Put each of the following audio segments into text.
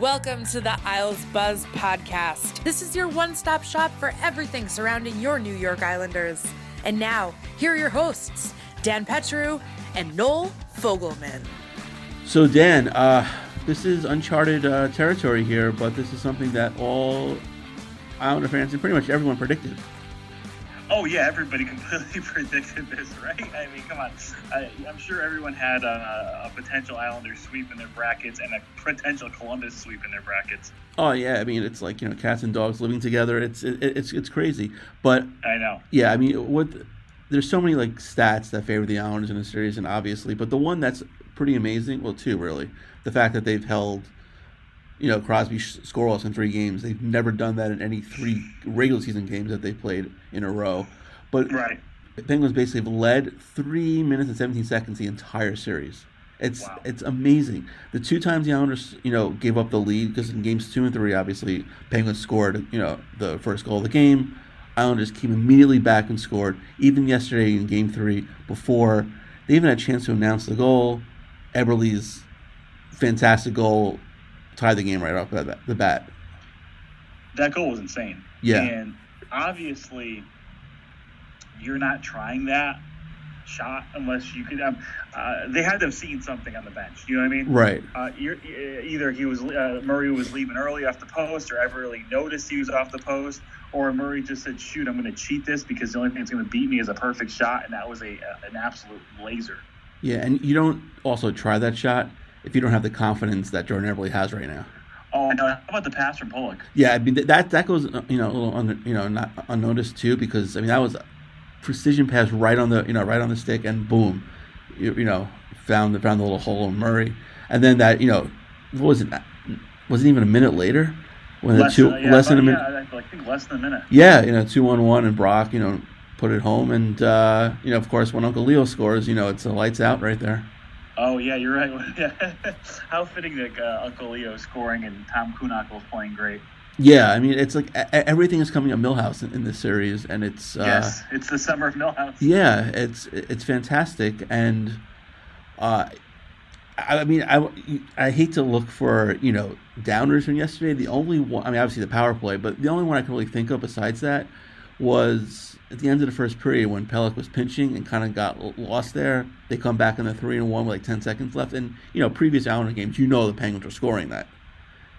Welcome to the Isles Buzz podcast. This is your one stop shop for everything surrounding your New York Islanders. And now, here are your hosts, Dan Petru and Noel Fogelman. So, Dan, uh, this is uncharted uh, territory here, but this is something that all Islander fans and pretty much everyone predicted. Oh yeah, everybody completely predicted this, right? I mean, come on. I, I'm sure everyone had a, a potential Islanders sweep in their brackets and a potential Columbus sweep in their brackets. Oh yeah, I mean it's like you know cats and dogs living together. It's it, it's it's crazy, but I know. yeah, I mean what there's so many like stats that favor the Islanders in the series, and obviously, but the one that's pretty amazing, well, two really, the fact that they've held. You know, Crosby scoreless in three games. They've never done that in any three regular season games that they played in a row. But Right. the Penguins basically have led three minutes and 17 seconds the entire series. It's Wow. it's amazing. The two times the Islanders, you know, gave up the lead because in games two and three, obviously, Penguins scored, you know, the first goal of the game. Islanders came immediately back and scored. Even yesterday in game three, before they even had a chance to announce the goal, Eberle's fantastic goal tied the game right off the bat. The bat. That goal was insane. Yeah. And obviously, you're not trying that shot unless you could. Um, uh, they had to have seen something on the bench. You know what I mean? Right. Uh, you're, either he was uh, Murray was leaving early off the post, or Eberle noticed he was off the post, or Murray just said, "Shoot, I'm going to cheat this because the only thing that's going to beat me is a perfect shot," and that was a, a an absolute laser. Yeah, and you don't also try that shot if you don't have the confidence that Jordan Eberle has right now. Oh, no, how about the pass from Pulock? Yeah, I mean that that goes uh, you know a little under, you know not unnoticed too because I mean that was a precision pass right on the you know right on the stick and boom, you, you know found the found the little hole in Murray and then that you know what was it wasn't even a minute later when Less, the two uh, yeah, less than a minute Yeah, I think less than a minute. yeah you know two one one and Brock you know put it home and uh, you know of course when Uncle Leo scores you know it's the lights out right there. Oh yeah, you're right. How fitting that uh, Uncle Leo scoring and Tom Kuhnhackl's playing great. Yeah, I mean it's like everything is coming up Milhouse in, in this series and it's uh, yes, it's the summer of Milhouse. Yeah, it's it's fantastic, and uh, I I mean, I, I hate to look for you know downers from yesterday. The only one, I mean, obviously the power play, but the only one I can really think of besides that was at the end of the first period when Pelech was pinching and kind of got lost there. They come back in the three and one with like ten seconds left, and you know previous Islander games, you know the Penguins are scoring that.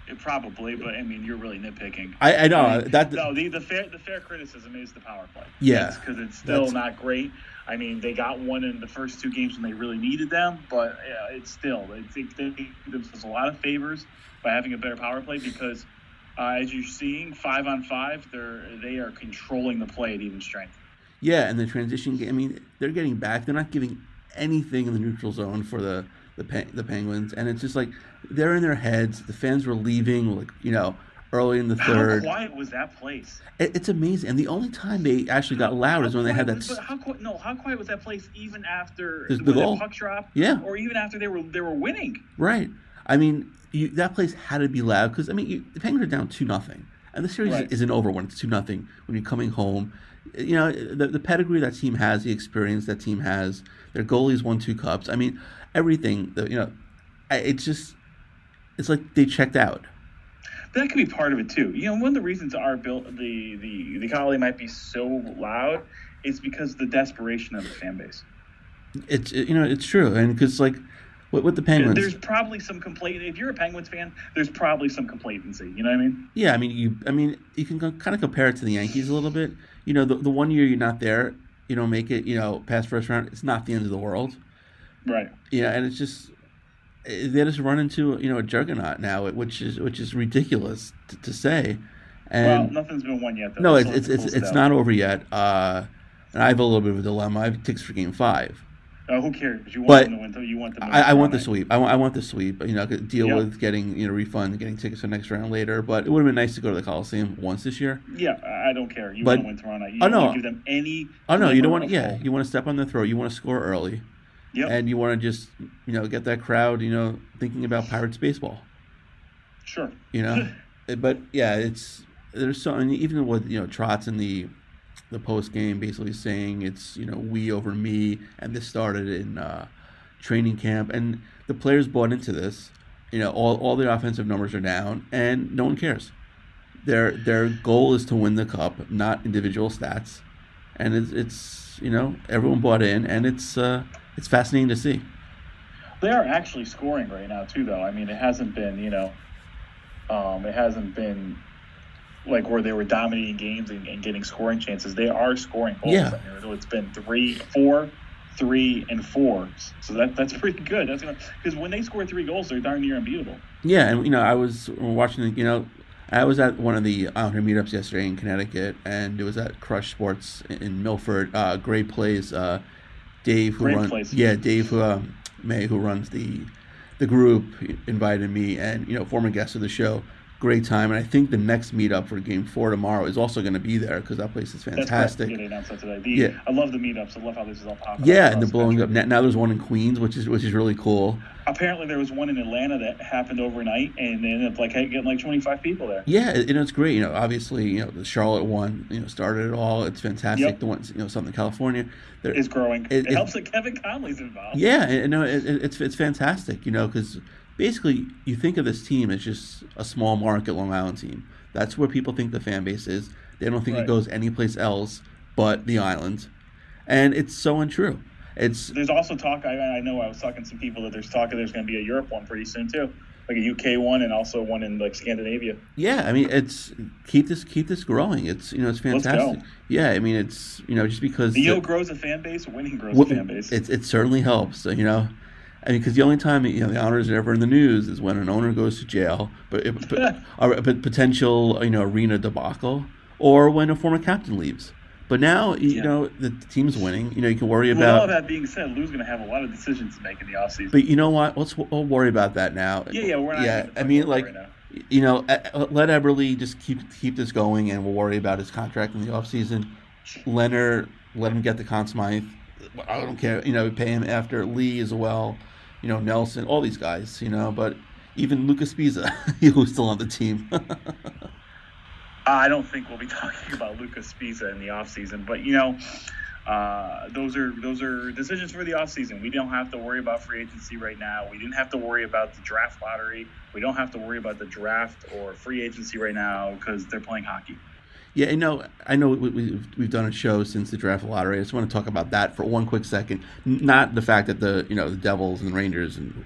It probably, but I mean, you're really nitpicking. I, I know I mean, that. no, the, the fair the fair criticism is the power play. Yeah. because it's still not great. I mean, they got one in the first two games when they really needed them, but yeah, it's still I think they did themselves a lot of favors by having a better power play because, uh, as you're seeing, five on five, they're they are controlling the play at even strength. Yeah, and the transition game. I mean, they're getting back. They're not giving anything in the neutral zone for the the Pe- the Penguins, and it's just like they're in their heads. The fans were leaving, like you know, early in the third. How quiet was that place? It, it's amazing. And the only time they actually got loud is when they had that. But how quiet? No, how quiet was that place even after The- the goal. puck drop? Yeah. or even after they were they were winning. Right. I mean, you, that place had to be loud because I mean, you, the Penguins are down two nothing, and the series Right. isn't over when it's two nothing. When you're coming home, you know the, the pedigree that team has, the experience that team has, their goalies won two cups. I mean, everything. You know, it's just, it's like they checked out. That could be part of it too. You know, one of the reasons our built the the the Collie might be so loud is because of the desperation of the fan base. It's you know it's true, and because like with, with the Penguins, There's probably some complaint. If you're a Penguins fan, there's probably some complacency. You know what I mean? Yeah, I mean, you. I mean, you can kind of compare it to the Yankees a little bit. You know, the, the one year you're not there, you don't make it. You know, past first round, it's not the end of the world. Right. Yeah, and it's just eh, they just run into you know a juggernaut now, which is which is ridiculous to, to say. well, And nothing's been won yet. Though. no, it's it's it's, it's not over yet. Uh, and I have a little bit of a dilemma. I have tickets for Game Five. Uh, who cares? You want But them to win. though. You want them. I, I want the sweep. I want, I want the sweep. You know, could deal Yep. with getting you know refund, getting tickets for next round later. But it would have been nice to go to the Coliseum once this year. Yeah, I don't care. You But- want to win night. You Oh, don't no. give them any. Oh no, you don't want. Yeah, you want to step on the throat. You want to score early, Yep. and you want to just you know get that crowd you know thinking about Pirates baseball. Sure. You know, but yeah, it's there's so and even with you know Trotz in the the post game basically saying it's you know we over me, and this started in uh, training camp, and the players bought into this. You know, all all the offensive numbers are down, and no one cares. Their their goal is to win the cup, not individual stats, and it's, it's you know everyone bought in, and it's uh, it's fascinating to see. They are actually scoring right now too, though. I mean, it hasn't been, you know, um, it hasn't been like where they were dominating games and, and getting scoring chances. They are scoring goals. Yeah. I mean, it's been three, four, three, and four. So that that's pretty good. That's gonna because when they score three goals, they're darn near unbeatable. Yeah, and you know, I was watching. You know, I was at one of the Islander meetups yesterday in Connecticut, and it was at Crush Sports in Milford. Uh, great plays. Uh, Dave, who runs, yeah, Dave who, um, May, who runs the the group, invited me, and you know, former guest of the show. Great time, and I think the next meetup for Game Four tomorrow is also going to be there because that place is fantastic. Yeah, they announced that today. The, Yeah. I love the meetups. I love how this is all popping. Yeah, up and they're the blowing country. up now. Now there's one in Queens, which is which is really cool. Apparently, there was one in Atlanta that happened overnight, and they ended up like getting like 25 people there. Yeah, and it's great. You know, obviously, you know, the Charlotte one, you know, started it all. It's fantastic. Yep. The ones, you know, Southern California, there Is growing. It- It, it- helps that Kevin Connolly's involved. Yeah, and no, it, it- it's it's fantastic. You know, because basically, you think of this team as just a small market Long Island team. That's where people think the fan base is. They don't think it Right. goes anyplace else but the island, and it's so untrue. It's There's also talk. I, I know I was talking to some people that there's talk that there's going to be a Europe one pretty soon too, like a UK one and also one in like Scandinavia. Yeah, I mean, it's keep this keep this growing. It's you know it's fantastic. Yeah, I mean it's you know just because The the- grows a fan base. Winning grows a fan base. It, it certainly helps, you know. I mean, because the only time you know the owners are ever in the news is when an owner goes to jail, but, but or a potential you know arena debacle, or when a former captain leaves. But now you Yeah. know the team's winning. You know you can worry With all about. that being said, Lou's going to have a lot of decisions to make in the offseason. But you know what? Let's we'll worry about that now. Yeah, yeah, we're not Yeah, I mean, like, right you know, let Eberle just keep keep this going, and we'll worry about his contract in the offseason. Lehner, let him get the Conn Smythe. I don't care. You know, we pay him after Lee as well. You know, Nelson, all these guys. You know, but even Luca Sbisa, who's still on the team. I don't think we'll be talking about Luca Sbisa in the offseason, but you know, uh, those are those are decisions for the offseason. We don't have to worry about free agency right now. We didn't have to worry about the draft lottery. We don't have to worry about the draft or free agency right now because they're playing hockey. Yeah, you know, I know we, we've, we've done a show since the draft lottery. I just want to talk about that for one quick second. Not the fact that the you know the Devils and Rangers and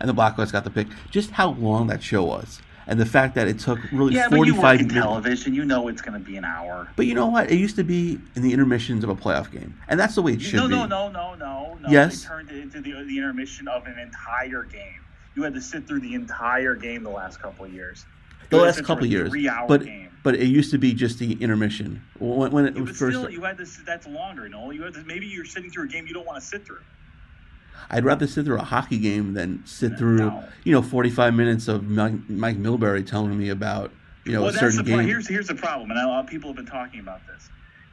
and the Blackhawks got the pick, just how long that show was. and the fact that it took really Yeah, but you work 45 in minutes. television. You know it's going to be an hour. But you know what? It used to be in the intermissions of a playoff game, and that's the way it should no, be. no, no, no, no, no. Yes. They turned it into the, the intermission of an entire game. You had to sit through the entire game the last couple of years. The You had to last couple years, but game. but it used to be just the intermission when, when it Yeah, was but first. still, you had this. That's longer. No, you had this. Maybe you're sitting through a game you don't want to sit through. I'd rather sit through a hockey game than sit through No. you know 45 minutes of Mike, Mike Milbury telling me about you know well, a that's the certain game here's here's the problem, and a lot of people have been talking about this.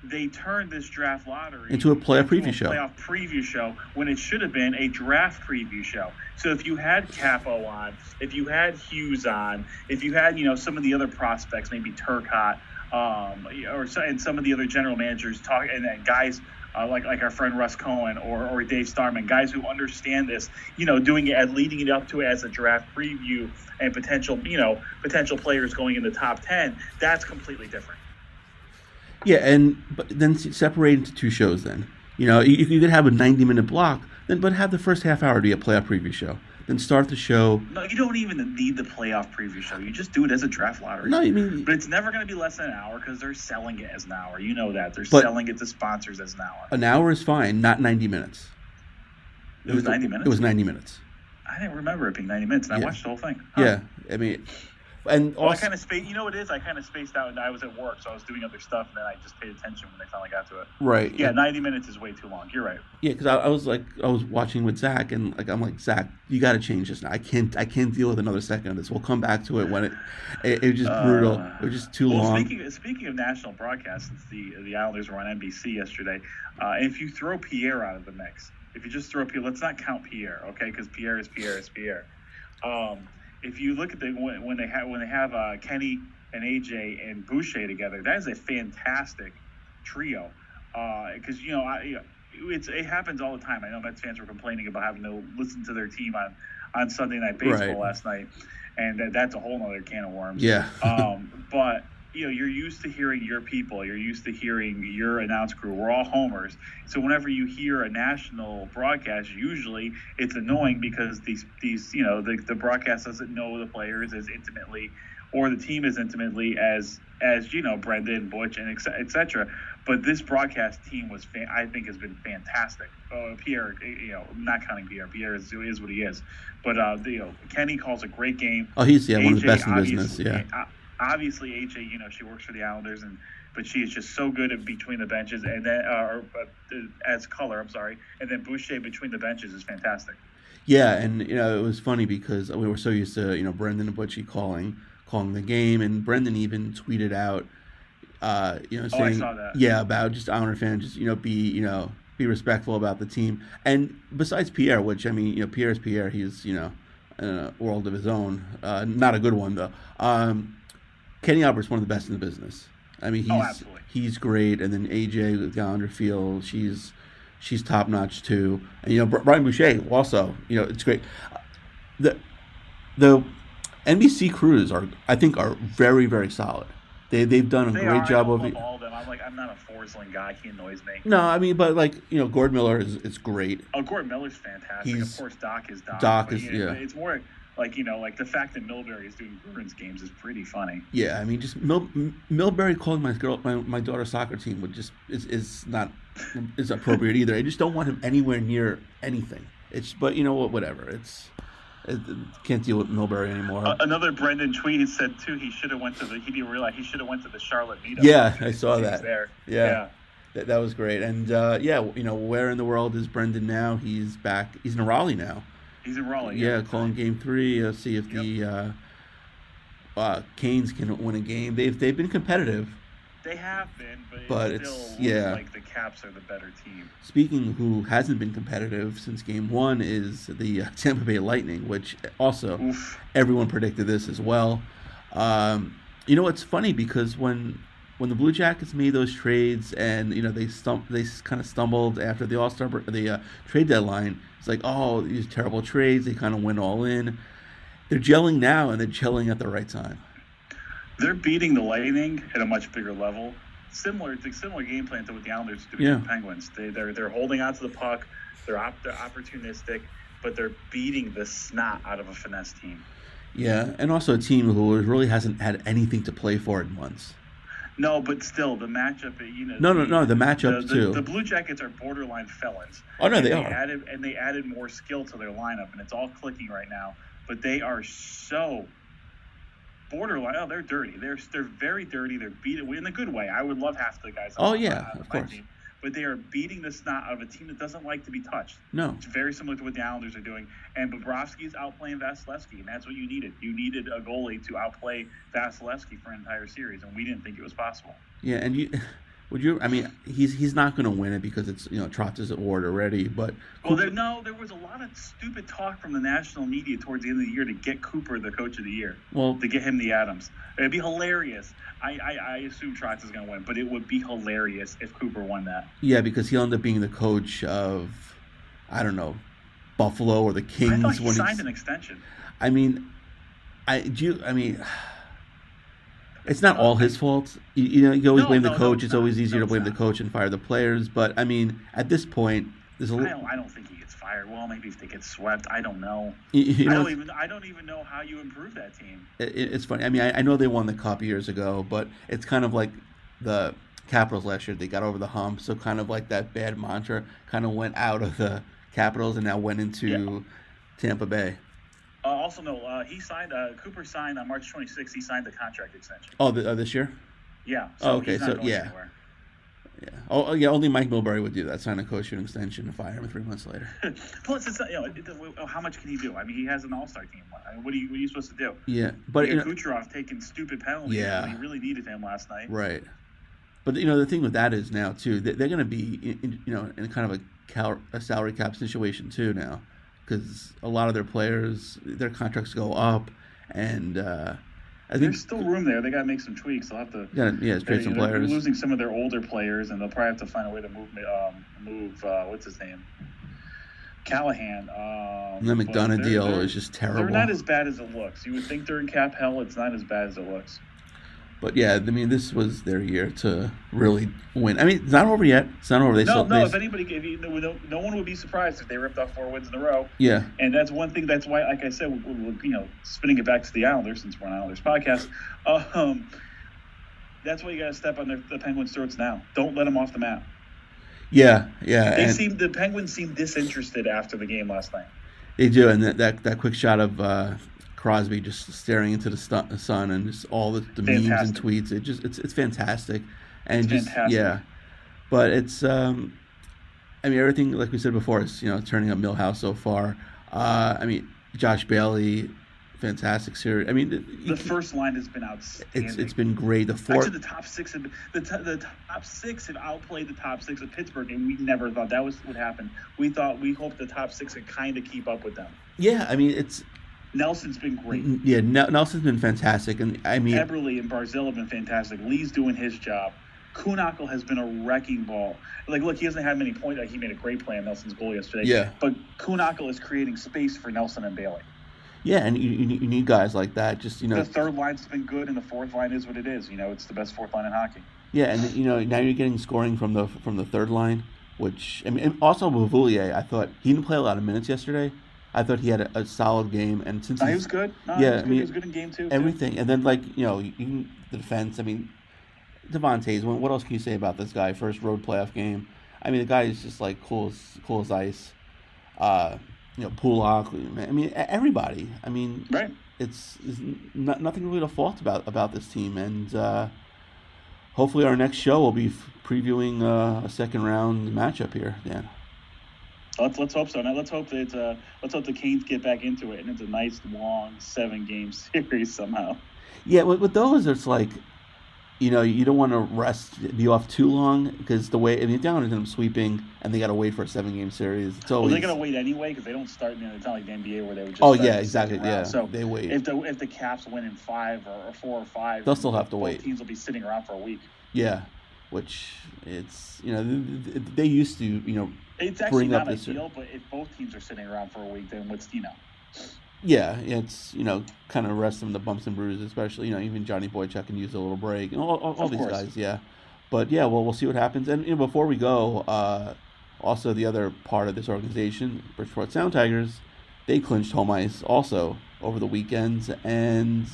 They turned this draft lottery Into a playoff into preview show. Playoff preview show when it should have been a draft preview show. So if you had Capo on, if you had Hughes on, if you had you know some of the other prospects, maybe Turcotte, um, or and some of the other general managers talk and, and guys. Uh, like like our friend Russ Cohen or, or Dave Starman, guys who understand this, you know, doing it and leading it up to it as a draft preview and potential, you know, potential players going in the top ten. That's completely different. Yeah, and but then separate into two shows. Then you know you, you could have a 90 minute block, then but have the first half hour be a playoff preview show. Then start the show. No, you don't even need the playoff preview show. You just do it as a draft lottery. No, I mean- but it's never going to be less than an hour because they're selling it as an hour. You know that they're selling it to sponsors as an hour. An hour is fine, not 90 minutes. It was 90 minutes. It was 90 minutes. I didn't remember it being 90 minutes, and Yeah. I watched the whole thing. Huh. Yeah, I mean, and Well, I kind of spaced. You know what it is? I kind of spaced out, and I was at work, so I was doing other stuff, and then I just paid attention when they finally got to it. right. Yeah, 90 minutes is way too long. You're right. Yeah, because I, I was like, I was watching with Zach, and like, I'm like, Zach, you got to change this now. I can't, I can't deal with another second of this. We'll come back to it when it, it, it was just brutal. It was just too Uh, well, long. Speaking, speaking of national broadcasts, since the the Islanders were on NBC yesterday, uh, if you throw Pierre out of the mix, if you just throw Pierre, let's not count Pierre, okay? Because Pierre is Pierre is Pierre. Um, if you look at the when, when they have when they have uh, Kenny and AJ and Boucher together, that is a fantastic trio. Because you know, I, you know, it's it happens all the time. I know Mets fans were complaining about having to listen to their team on on Sunday Night Baseball Right. last night, and that, that's a whole other can of worms. Yeah. um, but you know, you're used to hearing your people. You're used to hearing your announce crew. We're all homers. So whenever you hear a national broadcast, usually it's annoying because these these you know the, the broadcast doesn't know the players as intimately or the team as intimately as as you know Brendan Butch and et et cetera. But this broadcast team was, fan- I think, has been fantastic. Uh, Pierre, you know, not counting Pierre. Pierre is, is what he is. But uh, you know, Kenny calls a great game. Oh, he's, yeah, one of the best in business, yeah. uh, Obviously, AJ, you know, she works for the Islanders, and but she is just so good at between the benches, and then uh, or, uh, as color, I'm sorry, and then Boucher between the benches is fantastic. Yeah, and you know it was funny because we were so used to you know Brendan and Butchie calling calling the game, and Brendan even tweeted out, uh, you know, Oh, I saying saw that. yeah about just Islander fans, just you know be you know be respectful about the team, and besides Pierre, which I mean you know Pierre is Pierre, he's you know in a world of his own, uh, not a good one though. Um, Kenny Albert's one of the best in the business. I mean oh, he's Oh, he's great, and then AJ with Gallagher Field, she's she's top notch too. And you know Brian Boucher also, you know it's great. The the NBC crews are I think are very very solid. They they've done a They great are, job of it. all them. I'm like, I'm not a Forsling guy. He annoys me. No, I mean, but like you know, Gord Miller is is great. Oh, Gordon Miller's fantastic. He's- of course, Doc is Doc. Doc is- know, yeah. It's more like you know, like the fact that Milbury is doing Bruins games is pretty funny. Yeah, I mean, just Mil- Milbury calling my girl my, my daughter's soccer team would just is, is not is appropriate either. I just don't want him anywhere near anything. It's but you know what, whatever. It's it, can't deal with Milbury anymore. Uh, another Brendan tweet said too. He should have went to the. He didn't realize he should have went to the Charlotte meetup. Yeah, I saw that. There. Yeah. yeah. That, that was great. And uh, yeah, you know, where in the world is Brendan now? He's back. He's in Raleigh now. He's in Raleigh. Yeah, calling game three. Uh, see if the uh, uh, Canes can win a game. They've they've been competitive. They have been, but, But it it's- still yeah. like the Caps are the better team. Speaking of who hasn't been competitive since game one is the uh, Tampa Bay Lightning, which also Oof. everyone predicted this as well. Um, you know, it's funny because when when the Blue Jackets made those trades and you know they stump they kind of stumbled after the All Star the uh, trade deadline. It's like oh these terrible trades. They kind of went all in. They're gelling now and they're gelling at the right time. They're beating the Lightning at a much bigger level. Similar, it's a similar game plan to what the Islanders do Yeah. with the Penguins. They, they're they're holding on to the puck. They're op, they're opportunistic, but they're beating the snot out of a finesse team. Yeah, and also a team who really hasn't had anything to play for in months. No, but still, the matchup. You know, No, no, no, the matchup, the, too. The Blue Jackets are borderline felons. Oh, no, And they are. Added, and they added more skill to their lineup, and it's all clicking right now. But they are so borderline. Oh, they're dirty. They're they're very dirty. They're beating in a good way. I would love half the guys. Oh, on- yeah, of course. team. But they are beating the snot out of a team that doesn't like to be touched. No. It's very similar to what the Islanders are doing. And Bobrovsky's outplaying Vasilevsky, and that's what you needed. You needed a goalie to outplay Vasilevsky for an entire series, and we didn't think it was possible. Yeah, and you would you? I mean, he's he's not going to win it because it's you know Trotz's award already. But Well, there, no, there was a lot of stupid talk from the national media towards the end of the year to get Cooper the coach of the year. Well- to get him the Adams, it'd be hilarious. I, I, I assume Trotz is going to win, but it would be hilarious if Cooper won that. yeah, because he'll end up being the coach of I don't know Buffalo or the Kings I thought he signed an extension. I mean, I do. You, I mean. It's not all his fault. You, you know, you always No, blame no, the no, coach. it's it's always easier No, to blame the coach and fire the players. But I mean, at this point, there's a I little. don't, I don't think he gets fired. Well, maybe if they get swept, I don't know. You- you I don't even I don't even know how you improve that team. it, it's funny. I mean, I, I know they won the cup years ago, but it's kind of like the Capitals last year. They got over the hump, so kind of like that bad mantra kind of went out of the Capitals and now went into Tampa Bay. Uh, also, no, uh, he signed. Uh, Cooper signed on March 26th. He signed the contract extension. Oh, the, uh, this year? Yeah. Oh, okay, he's not so going yeah. anywhere. Yeah. Oh, oh, yeah. Only Mike Milbury would do that. Sign a an extension and fire him three months later. Plus, it's not, you know, it, it- how much can he do? I mean, he has an All-Star team. I mean, What are you, what are you supposed to do? Yeah, but you know, Kucherov taking stupid penalties. Yeah. he really needed him last night. right. But you know, the thing with that is now too, they- they're going to be, in, in, you know, in kind of a, cal- a salary cap situation too now, because a lot of their players, their contracts go up, and uh, I think There's still room there. They got to make some tweaks. They'll have to. Yeah, yeah, trade some they're players. losing some of their older players, and they'll probably have to find a way to move. Um, move. Uh, what's his name? Callahan. Um, the McDonagh they're- deal they're- is just terrible. They're not as bad as it looks. You would think they're in cap hell. It's not as bad as it looks. But yeah, I mean, this was their year to really win. I mean, it's not over yet. It's not over. They no, still, no. they, If anybody, if you, no, no, one would be surprised if they ripped off four wins in a row. yeah, And that's one thing. That's why, like I said, we, we, you know, spinning it back to the Islanders since we're an Islanders podcast. Um, that's why you got to step on their, the Penguins' throats now. Don't let them off the map. yeah, yeah. They and seem the Penguins seemed disinterested after the game last night. they do, and that that, that quick shot of uh, Crosby just staring into the stu- sun and just all the, the memes and tweets. It just it's it's fantastic, and It's just fantastic. yeah. But it's um, I mean everything like we said before is you know turning up Milhouse so far. Uh, I mean Josh Bailey, fantastic series. I mean it- The first line has been outstanding. it's it's been great. The fourth. Actually, the top six have the, t- the top six have outplayed the top six of Pittsburgh, and we never thought that was what happened. We thought we hoped the top six could kind of keep up with them. Yeah, I mean it's Nelson's been great. Mm, yeah. Nel- Nelson's been fantastic, and I mean Eberle and Barzal have been fantastic. Lee's doing his job. Kuhnhackl has been a wrecking ball. Like, look, he hasn't had many points. Like, he made a great play on Nelson's goal yesterday. Yeah. But Kuhnhackl is creating space for Nelson and Bailey. yeah, and you, you, need- guys like that. Just you know, The third line's been good, and the fourth line is what it is. You know, it's the best fourth line in hockey. Yeah, and you know now you're getting scoring from the from the third line, which I mean, also Beauvillier. I thought he didn't play a lot of minutes yesterday. I thought he had a, a solid game, and since No, he was good. No, yeah, he was I good. mean he was good in game two. too. everything, and then like you know you can, the defense. I mean, Devon Toews'. What what else can you say about this guy? First road playoff game. I mean, the guy is just like cool as cool as ice. Uh, you know, Pulock. I mean, everybody. I mean, Right. it's, it's not, nothing really to fault about about this team, and uh, hopefully our next show will be f- previewing uh, a second round matchup here. Dan. Let's let's hope so. Now let's hope that uh, let's hope the Canes get back into it, and it's a nice long seven game series somehow. Yeah, with, with those, it's like, you know, you don't want to rest, be off too long because the way, I mean, down is them sweeping and they got to wait for a seven game series. It's Well, they're gonna wait anyway because they don't start. You know, it's not like the NBA where they would just. Oh, yeah, exactly, yeah, So they wait. If the if the Caps win in five or, or four or five, They'll still have to wait. Teams will be sitting around for a week. yeah, which it's, you know, th- th- they used to, you know, It's actually bring up not ideal, but if both teams are sitting around for a week, then what's you know? Yeah, it's, you know, kind of rest them the bumps and bruises, especially, you know, even Johnny Boychuk can use a little break. And all, all, all these course. guys, yeah. But yeah, well, we'll see what happens. And you know, before we go, uh, also the other part of this organization, Bridgeport Sound Tigers, they clinched home ice also over the weekends, and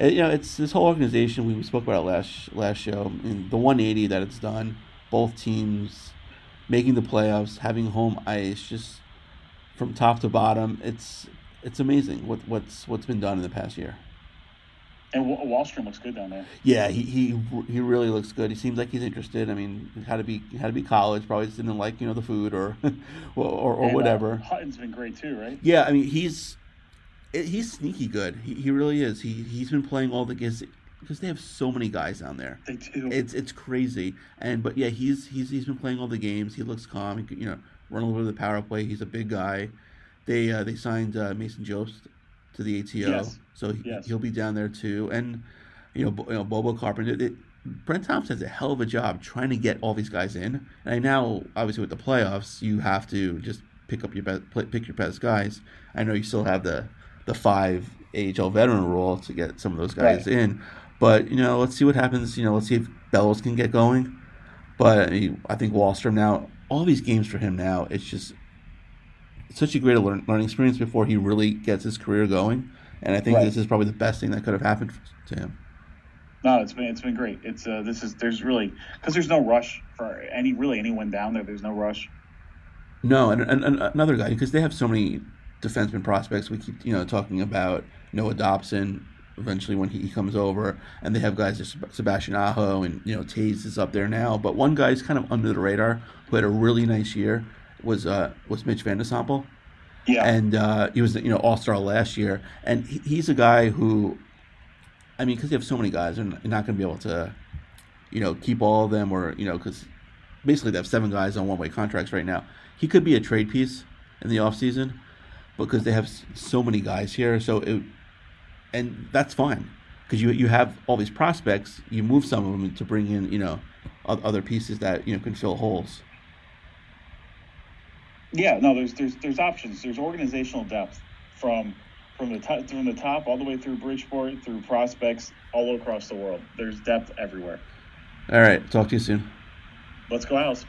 you know it's this whole organization. We spoke about it last last show. the 180 that it's done, both teams making the playoffs, having home ice, just from top to bottom. It's it's amazing what what's what's been done in the past year. And Wahlstrom looks good down there. Yeah, he, he he really looks good. He seems like he's interested. I mean, had to be had to be college. Probably just didn't like you know the food or or, or and, uh, whatever. Uh, Hutton's been great too, right? Yeah, I mean he's he's sneaky good. He, he really is. He he's been playing all the games because they have so many guys down there. They do. It's it's crazy. And but yeah, he's he's he's been playing all the games. He looks calm. He could, you know run a little bit of the power play. He's a big guy. They uh, they signed uh, Mason Jobst to the ATO, yes. so he, yes. he'll be down there too. And you know, you know Bobo Carpenter. It, Brent Thompson has a hell of a job trying to get all these guys in. And now, obviously, with the playoffs, you have to just pick up your best, pick your best guys. I know you still have the the five AHL veteran rule to get some of those guys right. in, but you know, let's see what happens. You know, let's see if Bellows can get going. But I think Wahlstrom now, all these games for him now, it's just it's such a great learn, learning experience before he really gets his career going. And I think right. this is probably the best thing that could have happened to him. No, it's been it's been great. It's uh, this is there's really because there's no rush for any really anyone down there. There's no rush. No, and, and, and another guy because they have so many defenseman prospects. We keep you know talking about Noah Dobson eventually when he, comes over, and they have guys like Sebastian Aho and you know Toews is up there now. But one guy guy's kind of under the radar who had a really nice year was uh was Mitch Vande Sompel. Yeah, and uh, he was you know All Star last year, and he, he's a guy who, I mean, because you have so many guys, they're not going to be able to, you know, keep all of them, or you know, because basically they have seven guys on one way contracts right now. He could be a trade piece in the off season because they have so many guys here. So it, and that's fine because you you have all these prospects. You move some of them to bring in you know other pieces that you know can fill holes. Yeah, no, there's there's there's options. There's organizational depth from from the top from the top all the way through Bridgeport, through prospects all across the world. There's depth everywhere. All right, talk to you soon. Let's go, House.